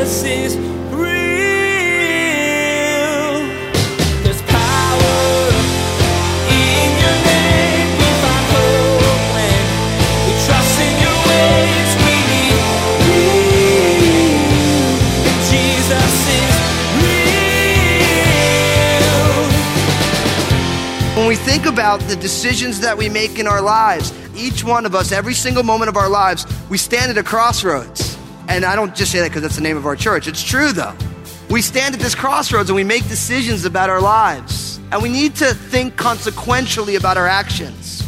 Is. When we think about the decisions that we make in our lives, each one of us, every single moment of our lives, we stand at a crossroads. And I don't just say that because that's the name of our church. It's true though. We stand at this crossroads and we make decisions about our lives. And we need to think consequentially about our actions.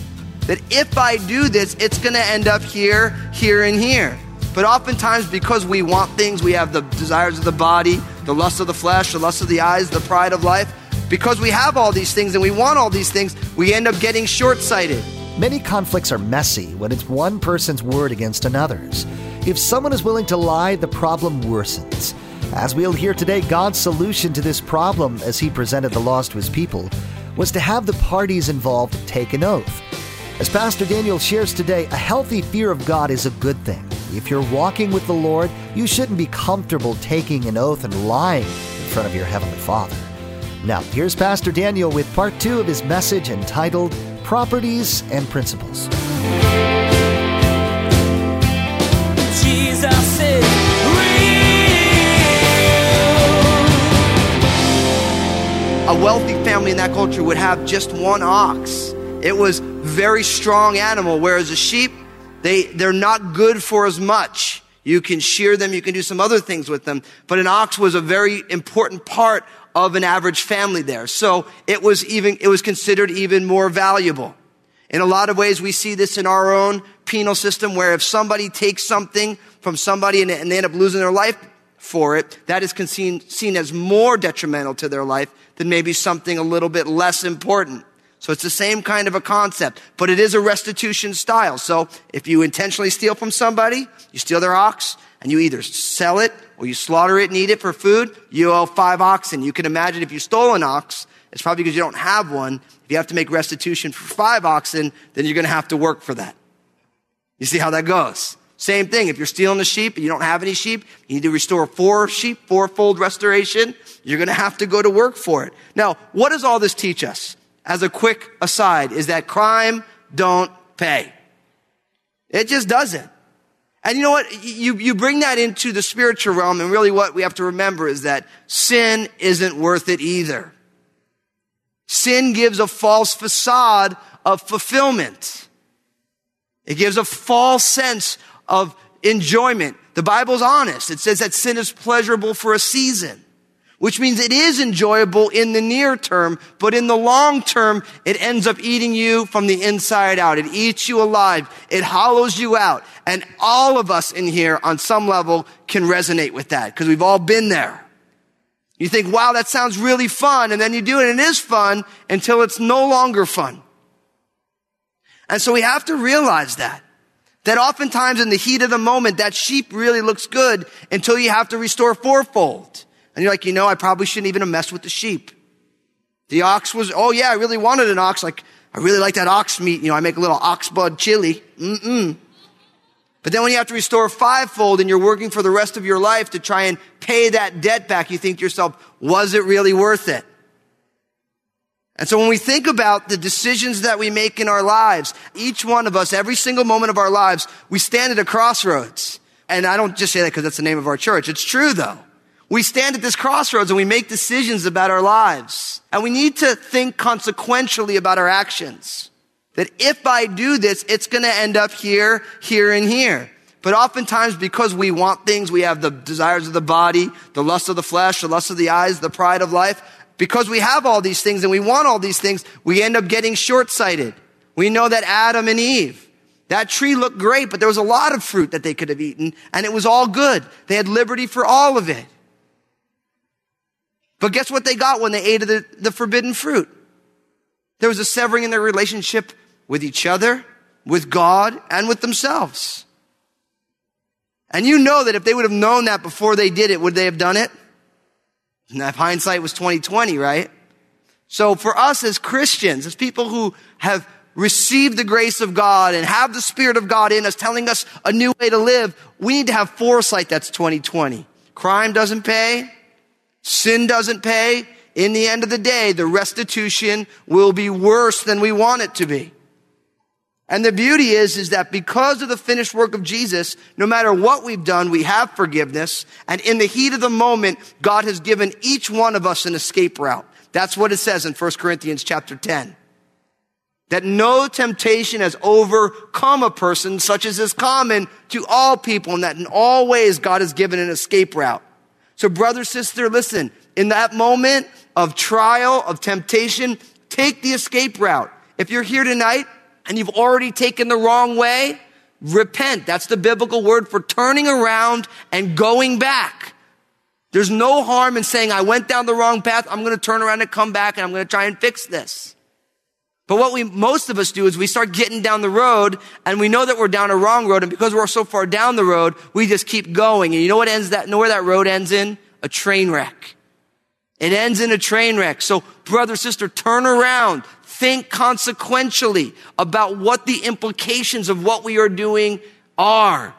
That if I do this, it's going to end up here, here, and here. But oftentimes, because we want things, we have the desires of the body, the lust of the flesh, the lust of the eyes, the pride of life. Because we have all these things and we want all these things, we end up getting short sighted. Many conflicts are messy when it's one person's word against another's. If someone is willing to lie, the problem worsens. As we'll hear today, God's solution to this problem, as He presented the laws to His people, was to have the parties involved take an oath. As Pastor Daniel shares today, a healthy fear of God is a good thing. If you're walking with the Lord, you shouldn't be comfortable taking an oath and lying in front of your Heavenly Father. Now, here's Pastor Daniel with part two of his message entitled Properties and Principles. A wealthy family in that culture would have just one ox. It was very strong animal, whereas a sheep, they, they're not good for as much. You can shear them, you can do some other things with them, but an ox was a very important part of an average family there. So it was even, it was considered even more valuable. In a lot of ways, we see this in our own penal system where if somebody takes something from somebody and, they end up losing their life for it, that is seen, seen as more detrimental to their life than maybe something a little bit less important. So it's the same kind of a concept, but it is a restitution style. So if you intentionally steal from somebody, you steal their ox, and you either sell it or you slaughter it and eat it for food, you owe five oxen. You can imagine if you stole an ox, it's probably because you don't have one. If you have to make restitution for five oxen, then you're going to have to work for that. You see how that goes? Same thing. If you're stealing a sheep and you don't have any sheep, you need to restore four sheep, fourfold restoration. You're going to have to go to work for it. Now, what does all this teach us? As a quick aside, is that crime don't pay. It just doesn't. And you know what? You, you bring that into the spiritual realm, and really what we have to remember is that sin isn't worth it either. Sin gives a false facade of fulfillment. It gives a false sense of enjoyment. The Bible's honest. It says that sin is pleasurable for a season, which means it is enjoyable in the near term, but in the long term, it ends up eating you from the inside out. It eats you alive. It hollows you out. And all of us in here on some level can resonate with that because we've all been there. You think, wow, that sounds really fun. And then you do it and it is fun until it's no longer fun. And so we have to realize that. That oftentimes in the heat of the moment, that sheep really looks good until you have to restore fourfold. And you're like, you know, I probably shouldn't even have messed with the sheep. The ox was, oh yeah, I really wanted an ox. Like, I really like that ox meat. You know, I make a little ox bud chili. Mm-mm. But then when you have to restore fivefold and you're working for the rest of your life to try and pay that debt back, you think to yourself, was it really worth it? And so when we think about the decisions that we make in our lives, each one of us, every single moment of our lives, we stand at a crossroads. And I don't just say that because that's the name of our church. It's true though. We stand at this crossroads and we make decisions about our lives. And we need to think consequentially about our actions. That if I do this, it's going to end up here, here, and here. But oftentimes, because we want things, we have the desires of the body, the lust of the flesh, the lust of the eyes, the pride of life. Because we have all these things and we want all these things, we end up getting short-sighted. We know that Adam and Eve, that tree looked great, but there was a lot of fruit that they could have eaten, and it was all good. They had liberty for all of it. But guess what they got when they ate the, the forbidden fruit? There was a severing in their relationship with each other, with God, and with themselves. And you know that if they would have known that before they did it, would they have done it? And if hindsight was 2020, right? So for us as Christians, as people who have received the grace of God and have the Spirit of God in us telling us a new way to live, we need to have foresight that's 2020. Crime doesn't pay. Sin doesn't pay. In the end of the day, the restitution will be worse than we want it to be. And the beauty is, is that because of the finished work of Jesus, no matter what we've done, we have forgiveness. And in the heat of the moment, God has given each one of us an escape route. That's what it says in 1 Corinthians chapter 10. That no temptation has overcome a person such as is common to all people and that in all ways God has given an escape route. So brother, sister, listen, in that moment of trial, of temptation, take the escape route. If you're here tonight and you've already taken the wrong way, repent. That's the biblical word for turning around and going back. There's no harm in saying, I went down the wrong path. I'm going to turn around and come back and I'm going to try and fix this. But what we, most of us do is we start getting down the road and we know that we're down a wrong road. And because we're so far down the road, we just keep going. And you know what ends that, know where that road ends in? A train wreck. It ends in a train wreck. So brother, sister, turn around. Think consequentially about what the implications of what we are doing are.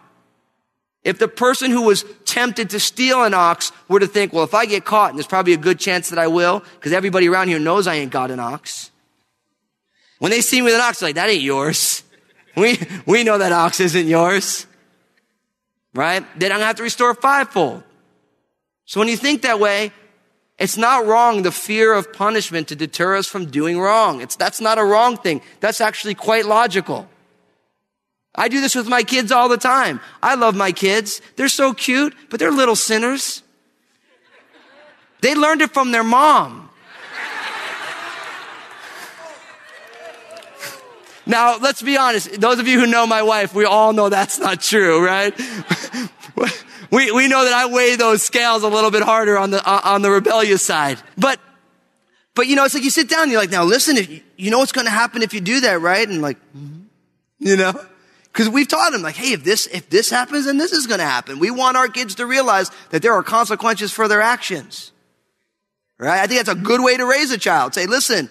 If the person who was tempted to steal an ox were to think, well, if I get caught, and there's probably a good chance that I will, because everybody around here knows I ain't got an ox. When they see me with an ox, like, that ain't yours. We, we know that ox isn't yours. Right? Then I'm gonna have to restore fivefold. So when you think that way, it's not wrong, the fear of punishment to deter us from doing wrong. It's, that's not a wrong thing. That's actually quite logical. I do this with my kids all the time. I love my kids. They're so cute, but they're little sinners. They learned it from their mom. Now, let's be honest. Those of you who know my wife, we all know that's not true, right? we, we know that I weigh those scales a little bit harder on the, uh, on the rebellious side. But, but you know, it's like you sit down and you're like, now listen, if you, you know what's going to happen if you do that, right? And like, mm-hmm. you know, because we've taught them like, hey, if this, if this happens, then this is going to happen. We want our kids to realize that there are consequences for their actions. Right? I think that's a good way to raise a child. Say, listen,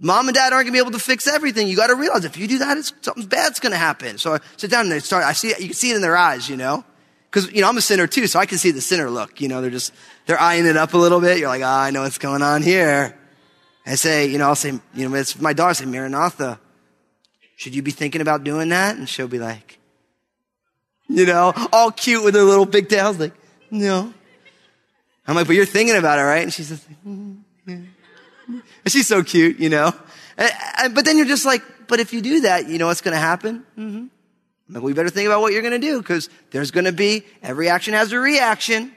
Mom and dad aren't gonna be able to fix everything. You gotta realize if you do that, it's, something bad's gonna happen. So I sit down and they start, I see, you can see it in their eyes, you know? Cause, you know, I'm a sinner too, so I can see the sinner look. You know, they're just, they're eyeing it up a little bit. You're like, ah, oh, I know what's going on here. I say, you know, I'll say, you know, it's my daughter say, Maranatha, should you be thinking about doing that? And she'll be like, you know, all cute with her little big tails, like, no. I'm like, but you're thinking about it, right? And she's just like, mm, yeah. And she's so cute, you know. And, and, but then you're just like, but if you do that, you know what's going to happen? Mm-hmm. Like, we better think about what you're going to do because there's going to be, every action has a reaction.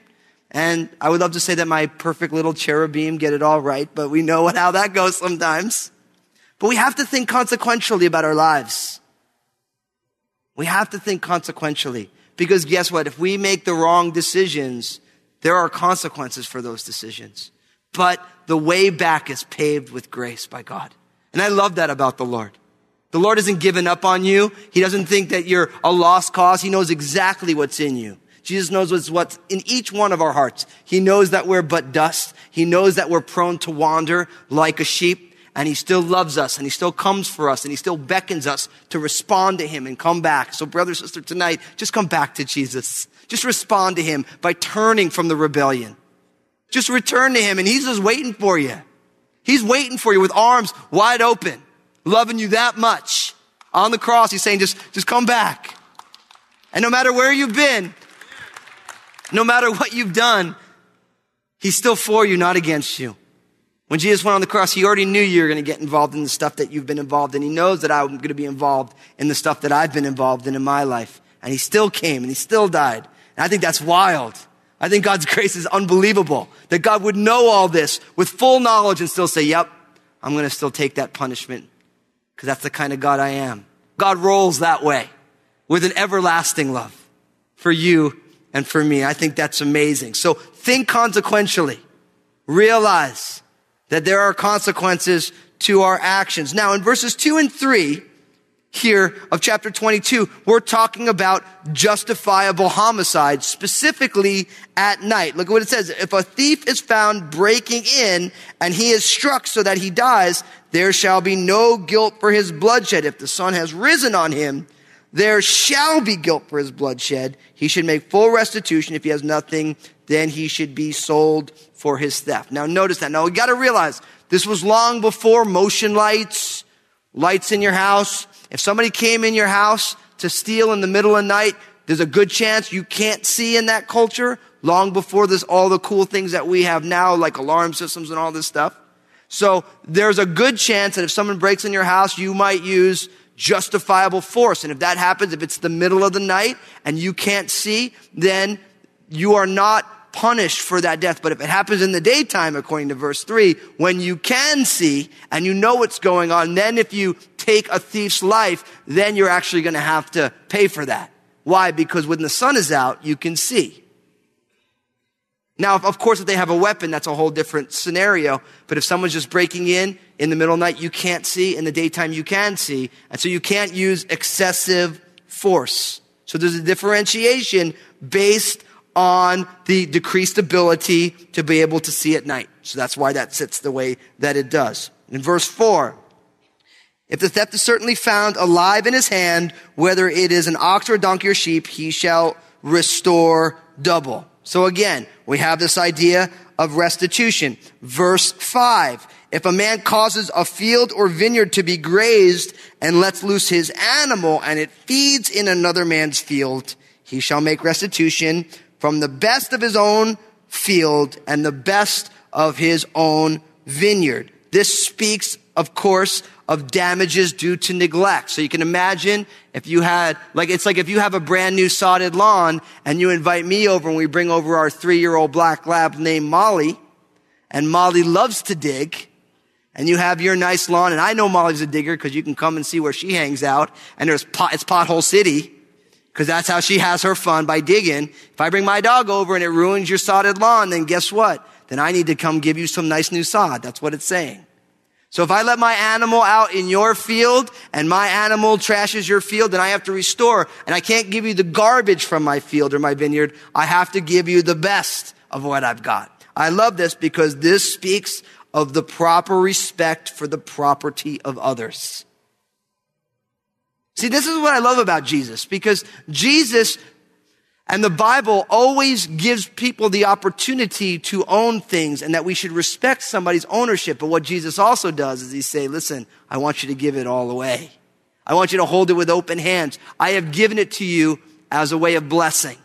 And I would love to say that my perfect little cherubim get it all right, but we know how that goes sometimes. But we have to think consequentially about our lives. We have to think consequentially because guess what? If we make the wrong decisions, there are consequences for those decisions. But the way back is paved with grace by God. And I love that about the Lord. The Lord hasn't given up on you. He doesn't think that you're a lost cause. He knows exactly what's in you. Jesus knows what's, in each one of our hearts. He knows that we're but dust. He knows that we're prone to wander like a sheep. And he still loves us and he still comes for us and he still beckons us to respond to him and come back. So brother, sister, tonight, just come back to Jesus. Just respond to him by turning from the rebellion. Just return to him and he's just waiting for you. He's waiting for you with arms wide open, loving you that much. On the cross, he's saying, just, just come back. And no matter where you've been, no matter what you've done, he's still for you, not against you. When Jesus went on the cross, he already knew you were going to get involved in the stuff that you've been involved in. He knows that I'm going to be involved in the stuff that I've been involved in in my life. And he still came and he still died. And I think that's wild. I think God's grace is unbelievable that God would know all this with full knowledge and still say, yep, I'm going to still take that punishment because that's the kind of God I am. God rolls that way with an everlasting love for you and for me. I think that's amazing. So think consequentially. Realize that there are consequences to our actions. Now in verses two and three, here of chapter 22, we're talking about justifiable homicide, specifically at night. Look at what it says. If a thief is found breaking in and he is struck so that he dies, there shall be no guilt for his bloodshed. If the sun has risen on him, there shall be guilt for his bloodshed. He should make full restitution. If he has nothing, then he should be sold for his theft. Now notice that. Now we gotta realize this was long before motion lights, lights in your house. If somebody came in your house to steal in the middle of the night, there's a good chance you can't see in that culture long before this, all the cool things that we have now, like alarm systems and all this stuff. So there's a good chance that if someone breaks in your house, you might use justifiable force. And if that happens, if it's the middle of the night and you can't see, then you are not punished for that death. But if it happens in the daytime, according to verse three, when you can see and you know what's going on, then if you take a thief's life, then you're actually going to have to pay for that. Why? Because when the sun is out, you can see. Now, of course, if they have a weapon, that's a whole different scenario. But if someone's just breaking in in the middle of the night, you can't see. In the daytime, you can see. And so you can't use excessive force. So there's a differentiation based on the decreased ability to be able to see at night. So that's why that sits the way that it does. In verse four, if the theft is certainly found alive in his hand, whether it is an ox or a donkey or sheep, he shall restore double. So again, we have this idea of restitution. Verse 5. If a man causes a field or vineyard to be grazed and lets loose his animal and it feeds in another man's field, he shall make restitution from the best of his own field and the best of his own vineyard. This speaks, of course, of damages due to neglect. So you can imagine if you had, like, it's like if you have a brand new sodded lawn and you invite me over and we bring over our three year old black lab named Molly, and Molly loves to dig, and you have your nice lawn, and I know Molly's a digger because you can come and see where she hangs out, and there's pot, it's pothole city, because that's how she has her fun by digging. If I bring my dog over and it ruins your sodded lawn, then guess what? Then I need to come give you some nice new sod. That's what it's saying. So if I let my animal out in your field and my animal trashes your field, then I have to restore. And I can't give you the garbage from my field or my vineyard. I have to give you the best of what I've got. I love this because this speaks of the proper respect for the property of others. See, this is what I love about Jesus because Jesus and the Bible always gives people the opportunity to own things and that we should respect somebody's ownership. But what Jesus also does is he say, listen, I want you to give it all away. I want you to hold it with open hands. I have given it to you as a way of blessing.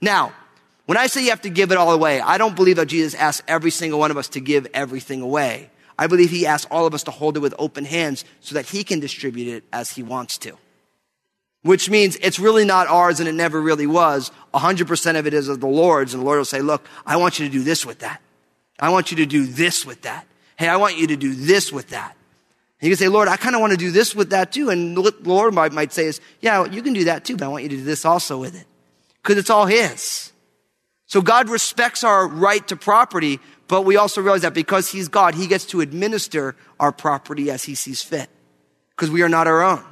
Now, when I say you have to give it all away, I don't believe that Jesus asks every single one of us to give everything away. I believe he asks all of us to hold it with open hands so that he can distribute it as he wants to which means it's really not ours and it never really was. 100% of it is of the Lord's. And the Lord will say, look, I want you to do this with that. I want you to do this with that. Hey, I want you to do this with that. And you can say, Lord, I kind of want to do this with that too. And the Lord might, might say is, yeah, you can do that too, but I want you to do this also with it. Cause it's all His. So God respects our right to property, but we also realize that because He's God, He gets to administer our property as He sees fit. Because we are not our own.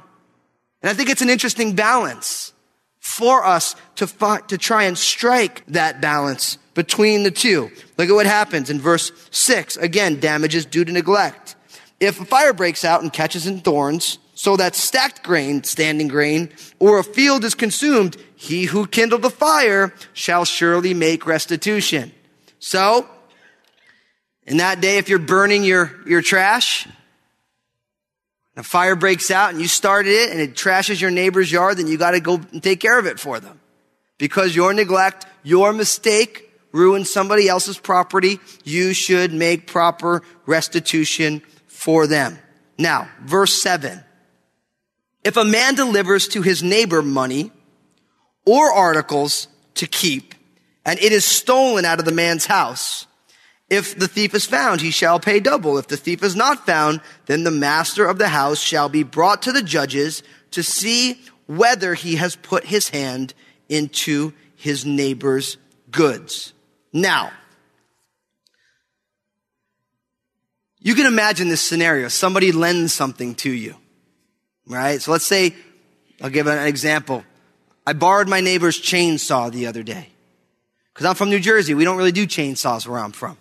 And I think it's an interesting balance for us to find, to try and strike that balance between the two. Look at what happens in verse six. Again, damages due to neglect. If a fire breaks out and catches in thorns, so that stacked grain, standing grain, or a field is consumed, he who kindled the fire shall surely make restitution. So, in that day, if you're burning your, your trash, a fire breaks out and you started it and it trashes your neighbor's yard, then you got to go and take care of it for them. Because your neglect, your mistake ruined somebody else's property, you should make proper restitution for them. Now, verse 7. If a man delivers to his neighbor money or articles to keep, and it is stolen out of the man's house, if the thief is found, he shall pay double. If the thief is not found, then the master of the house shall be brought to the judges to see whether he has put his hand into his neighbor's goods. Now, you can imagine this scenario. Somebody lends something to you, right? So let's say, I'll give an example. I borrowed my neighbor's chainsaw the other day. Cause I'm from New Jersey. We don't really do chainsaws where I'm from.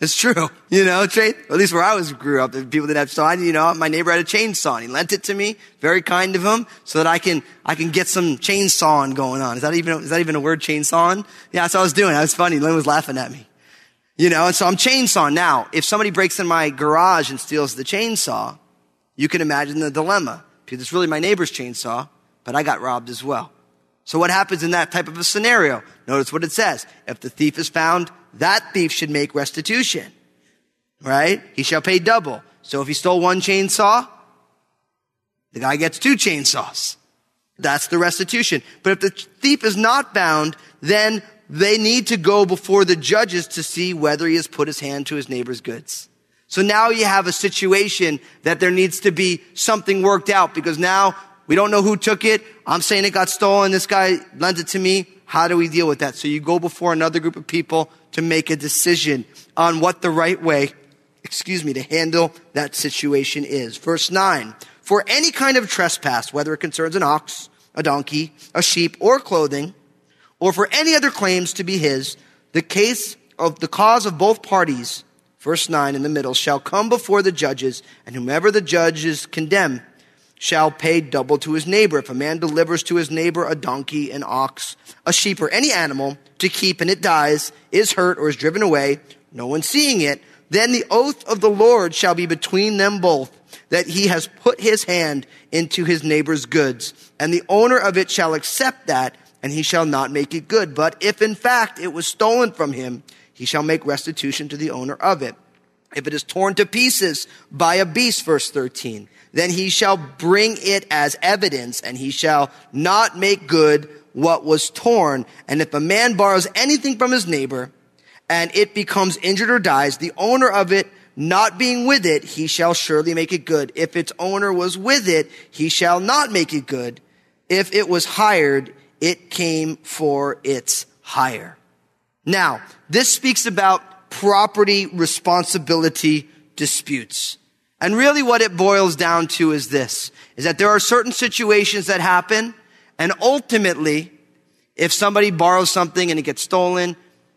It's true. You know, at least where I was grew up, people didn't have saw. You know, my neighbor had a chainsaw and he lent it to me. Very kind of him so that I can, I can get some chainsawing going on. Is that even, is that even a word, chainsawing? Yeah, that's what I was doing. That was funny. Lynn was laughing at me. You know, and so I'm chainsawing. Now, if somebody breaks in my garage and steals the chainsaw, you can imagine the dilemma. Because it's really my neighbor's chainsaw, but I got robbed as well. So what happens in that type of a scenario? Notice what it says. If the thief is found, that thief should make restitution. Right? He shall pay double. So if he stole one chainsaw, the guy gets two chainsaws. That's the restitution. But if the thief is not bound, then they need to go before the judges to see whether he has put his hand to his neighbor's goods. So now you have a situation that there needs to be something worked out because now we don't know who took it. I'm saying it got stolen. This guy lent it to me. How do we deal with that? So you go before another group of people to make a decision on what the right way, excuse me, to handle that situation is. Verse 9. For any kind of trespass, whether it concerns an ox, a donkey, a sheep, or clothing, or for any other claims to be his, the case of the cause of both parties, verse 9 in the middle, shall come before the judges, and whomever the judges condemn shall pay double to his neighbor. If a man delivers to his neighbor a donkey, an ox, a sheep, or any animal to keep, and it dies, is hurt, or is driven away, no one seeing it, then the oath of the Lord shall be between them both, that he has put his hand into his neighbor's goods. And the owner of it shall accept that, and he shall not make it good. But if in fact it was stolen from him, he shall make restitution to the owner of it. If it is torn to pieces by a beast, verse 13, then he shall bring it as evidence and he shall not make good what was torn. And if a man borrows anything from his neighbor and it becomes injured or dies, the owner of it not being with it, he shall surely make it good. If its owner was with it, he shall not make it good. If it was hired, it came for its hire. Now, this speaks about property responsibility disputes. And really what it boils down to is this, is that there are certain situations that happen and ultimately, if somebody borrows something and it gets stolen,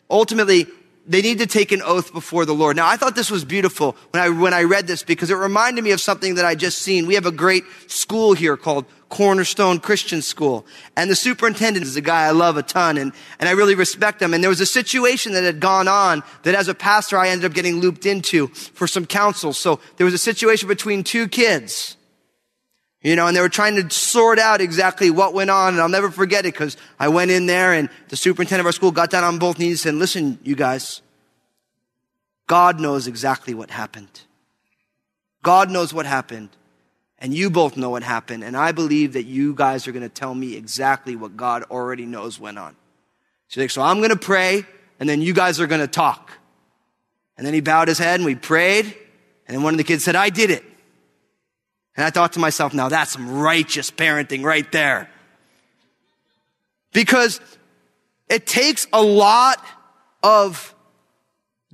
ultimately they need to take an oath before the Lord. Now, I thought this was beautiful when I, when I read this because it reminded me of something that I just seen. We have a great school here called Cornerstone Christian School. And the superintendent is a guy I love a ton and, and I really respect him. And there was a situation that had gone on that as a pastor I ended up getting looped into for some counsel. So there was a situation between two kids. You know, and they were trying to sort out exactly what went on. And I'll never forget it because I went in there and the superintendent of our school got down on both knees and said, listen, you guys, God knows exactly what happened. God knows what happened. And you both know what happened. And I believe that you guys are going to tell me exactly what God already knows went on. So, like, so I'm going to pray and then you guys are going to talk. And then he bowed his head and we prayed. And then one of the kids said, I did it. And I thought to myself, now that's some righteous parenting right there. Because it takes a lot of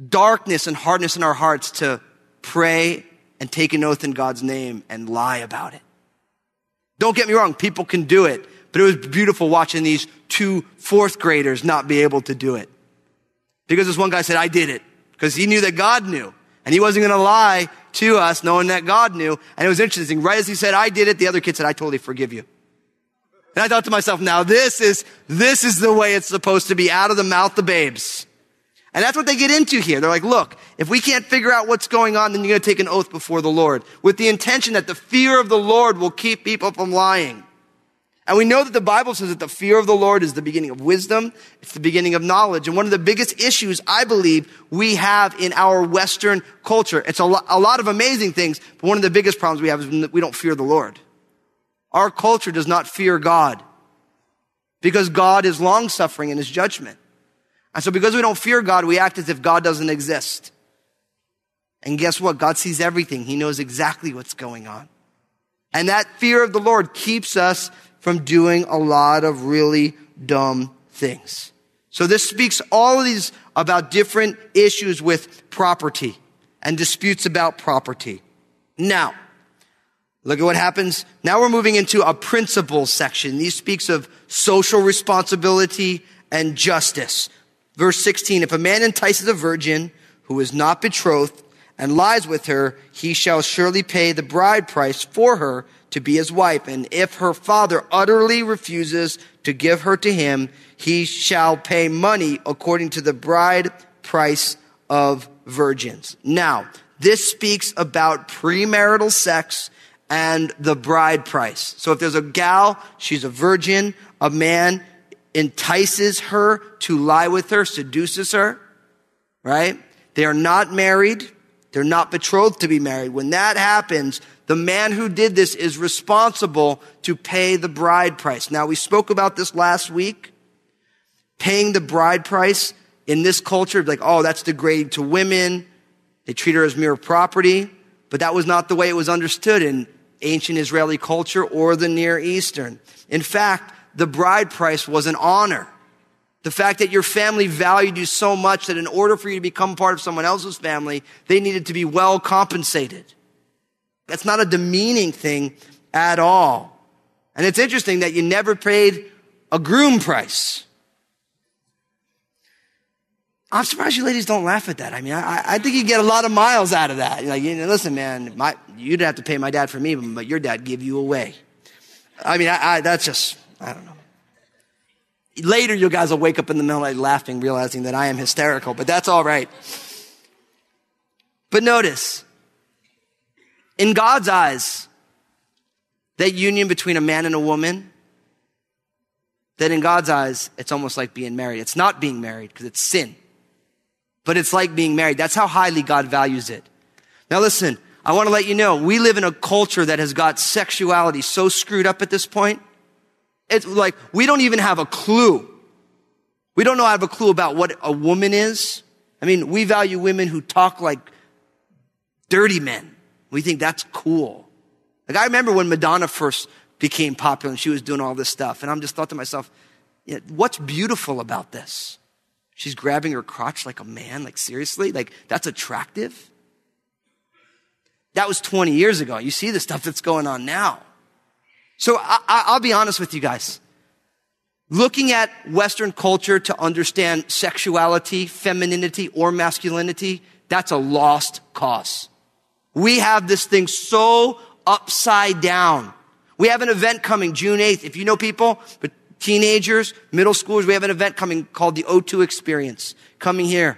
darkness and hardness in our hearts to pray and take an oath in God's name and lie about it. Don't get me wrong, people can do it, but it was beautiful watching these two fourth graders not be able to do it. Because this one guy said, I did it, because he knew that God knew. And he wasn't going to lie to us knowing that God knew. And it was interesting. Right as he said, I did it, the other kid said, I totally forgive you. And I thought to myself, now this is, this is the way it's supposed to be out of the mouth of babes. And that's what they get into here. They're like, look, if we can't figure out what's going on, then you're going to take an oath before the Lord with the intention that the fear of the Lord will keep people from lying. And we know that the Bible says that the fear of the Lord is the beginning of wisdom. It's the beginning of knowledge. And one of the biggest issues I believe we have in our Western culture, it's a, lo- a lot of amazing things, but one of the biggest problems we have is we don't fear the Lord. Our culture does not fear God because God is long suffering in his judgment. And so because we don't fear God, we act as if God doesn't exist. And guess what? God sees everything. He knows exactly what's going on. And that fear of the Lord keeps us from doing a lot of really dumb things. So this speaks all of these about different issues with property and disputes about property. Now, look at what happens. Now we're moving into a principles section. These speaks of social responsibility and justice. Verse 16, if a man entices a virgin who is not betrothed and lies with her, he shall surely pay the bride price for her to be his wife. And if her father utterly refuses to give her to him, he shall pay money according to the bride price of virgins. Now, this speaks about premarital sex and the bride price. So if there's a gal, she's a virgin, a man entices her to lie with her, seduces her, right? They are not married. They're not betrothed to be married. When that happens, the man who did this is responsible to pay the bride price. Now, we spoke about this last week. Paying the bride price in this culture, like, oh, that's degrading to women. They treat her as mere property. But that was not the way it was understood in ancient Israeli culture or the Near Eastern. In fact, the bride price was an honor. The fact that your family valued you so much that in order for you to become part of someone else's family, they needed to be well compensated. That's not a demeaning thing at all. And it's interesting that you never paid a groom price. I'm surprised you ladies don't laugh at that. I mean, I, I think you get a lot of miles out of that. Like, you know, listen, man, my, you'd have to pay my dad for me, but your dad gave you away. I mean, I, I, that's just, I don't know. Later, you guys will wake up in the middle of the night laughing, realizing that I am hysterical, but that's all right. But notice, in God's eyes, that union between a man and a woman, that in God's eyes, it's almost like being married. It's not being married because it's sin but it's like being married. That's how highly God values it. Now listen, I want to let you know, we live in a culture that has got sexuality so screwed up at this point. It's like, we don't even have a clue. We don't know have a clue about what a woman is. I mean, we value women who talk like dirty men. We think that's cool. Like I remember when Madonna first became popular and she was doing all this stuff. And I'm just thought to myself, yeah, what's beautiful about this? She's grabbing her crotch like a man. Like, seriously? Like, that's attractive? That was 20 years ago. You see the stuff that's going on now. So I, will be honest with you guys. Looking at Western culture to understand sexuality, femininity, or masculinity, that's a lost cause. We have this thing so upside down. We have an event coming June 8th. If you know people, but teenagers, middle schoolers, we have an event coming called the O2 Experience coming here.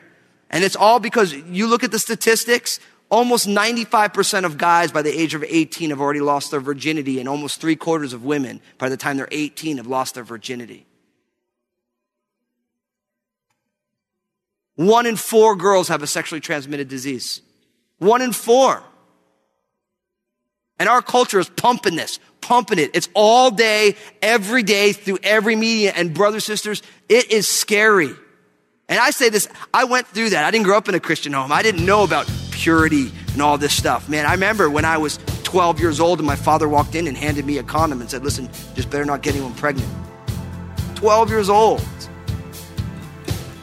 And it's all because you look at the statistics, almost 95% of guys by the age of 18 have already lost their virginity, and almost three quarters of women by the time they're 18 have lost their virginity. One in four girls have a sexually transmitted disease. One in four. And our culture is pumping this, pumping it. It's all day, every day, through every media. And brothers, sisters, it is scary. And I say this, I went through that. I didn't grow up in a Christian home. I didn't know about and all this stuff. Man, I remember when I was 12 years old and my father walked in and handed me a condom and said, listen, just better not get anyone pregnant. 12 years old.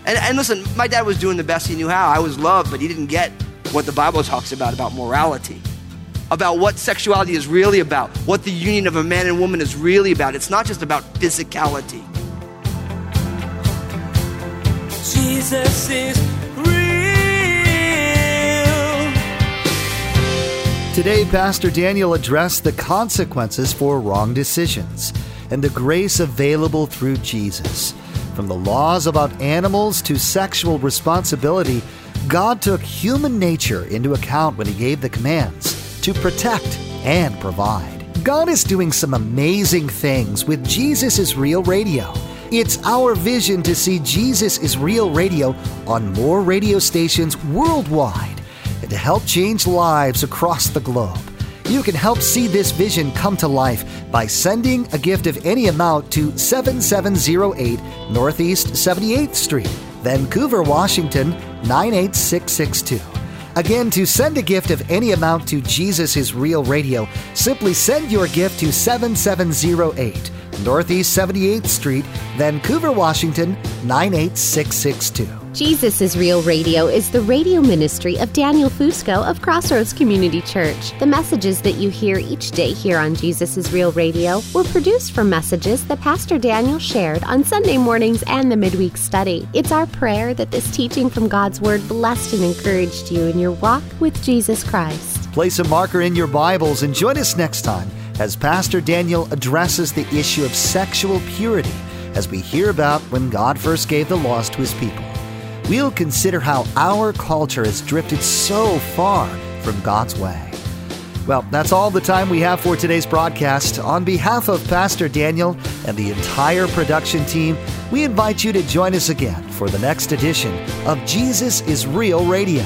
And, and listen, my dad was doing the best he knew how. I was loved, but he didn't get what the Bible talks about, about morality about what sexuality is really about, what the union of a man and woman is really about. It's not just about physicality. Jesus is Today, Pastor Daniel addressed the consequences for wrong decisions and the grace available through Jesus. From the laws about animals to sexual responsibility, God took human nature into account when He gave the commands to protect and provide. God is doing some amazing things with Jesus is Real Radio. It's our vision to see Jesus is Real Radio on more radio stations worldwide and to help change lives across the globe. You can help see this vision come to life by sending a gift of any amount to 7708 Northeast 78th Street, Vancouver, Washington 98662. Again, to send a gift of any amount to Jesus is Real Radio, simply send your gift to 7708 Northeast 78th Street, Vancouver, Washington 98662. Jesus is Real Radio is the radio ministry of Daniel Fusco of Crossroads Community Church. The messages that you hear each day here on Jesus is Real Radio were produced from messages that Pastor Daniel shared on Sunday mornings and the midweek study. It's our prayer that this teaching from God's Word blessed and encouraged you in your walk with Jesus Christ. Place a marker in your Bibles and join us next time as Pastor Daniel addresses the issue of sexual purity as we hear about when God first gave the laws to his people we'll consider how our culture has drifted so far from God's way. Well, that's all the time we have for today's broadcast. On behalf of Pastor Daniel and the entire production team, we invite you to join us again for the next edition of Jesus is Real Radio.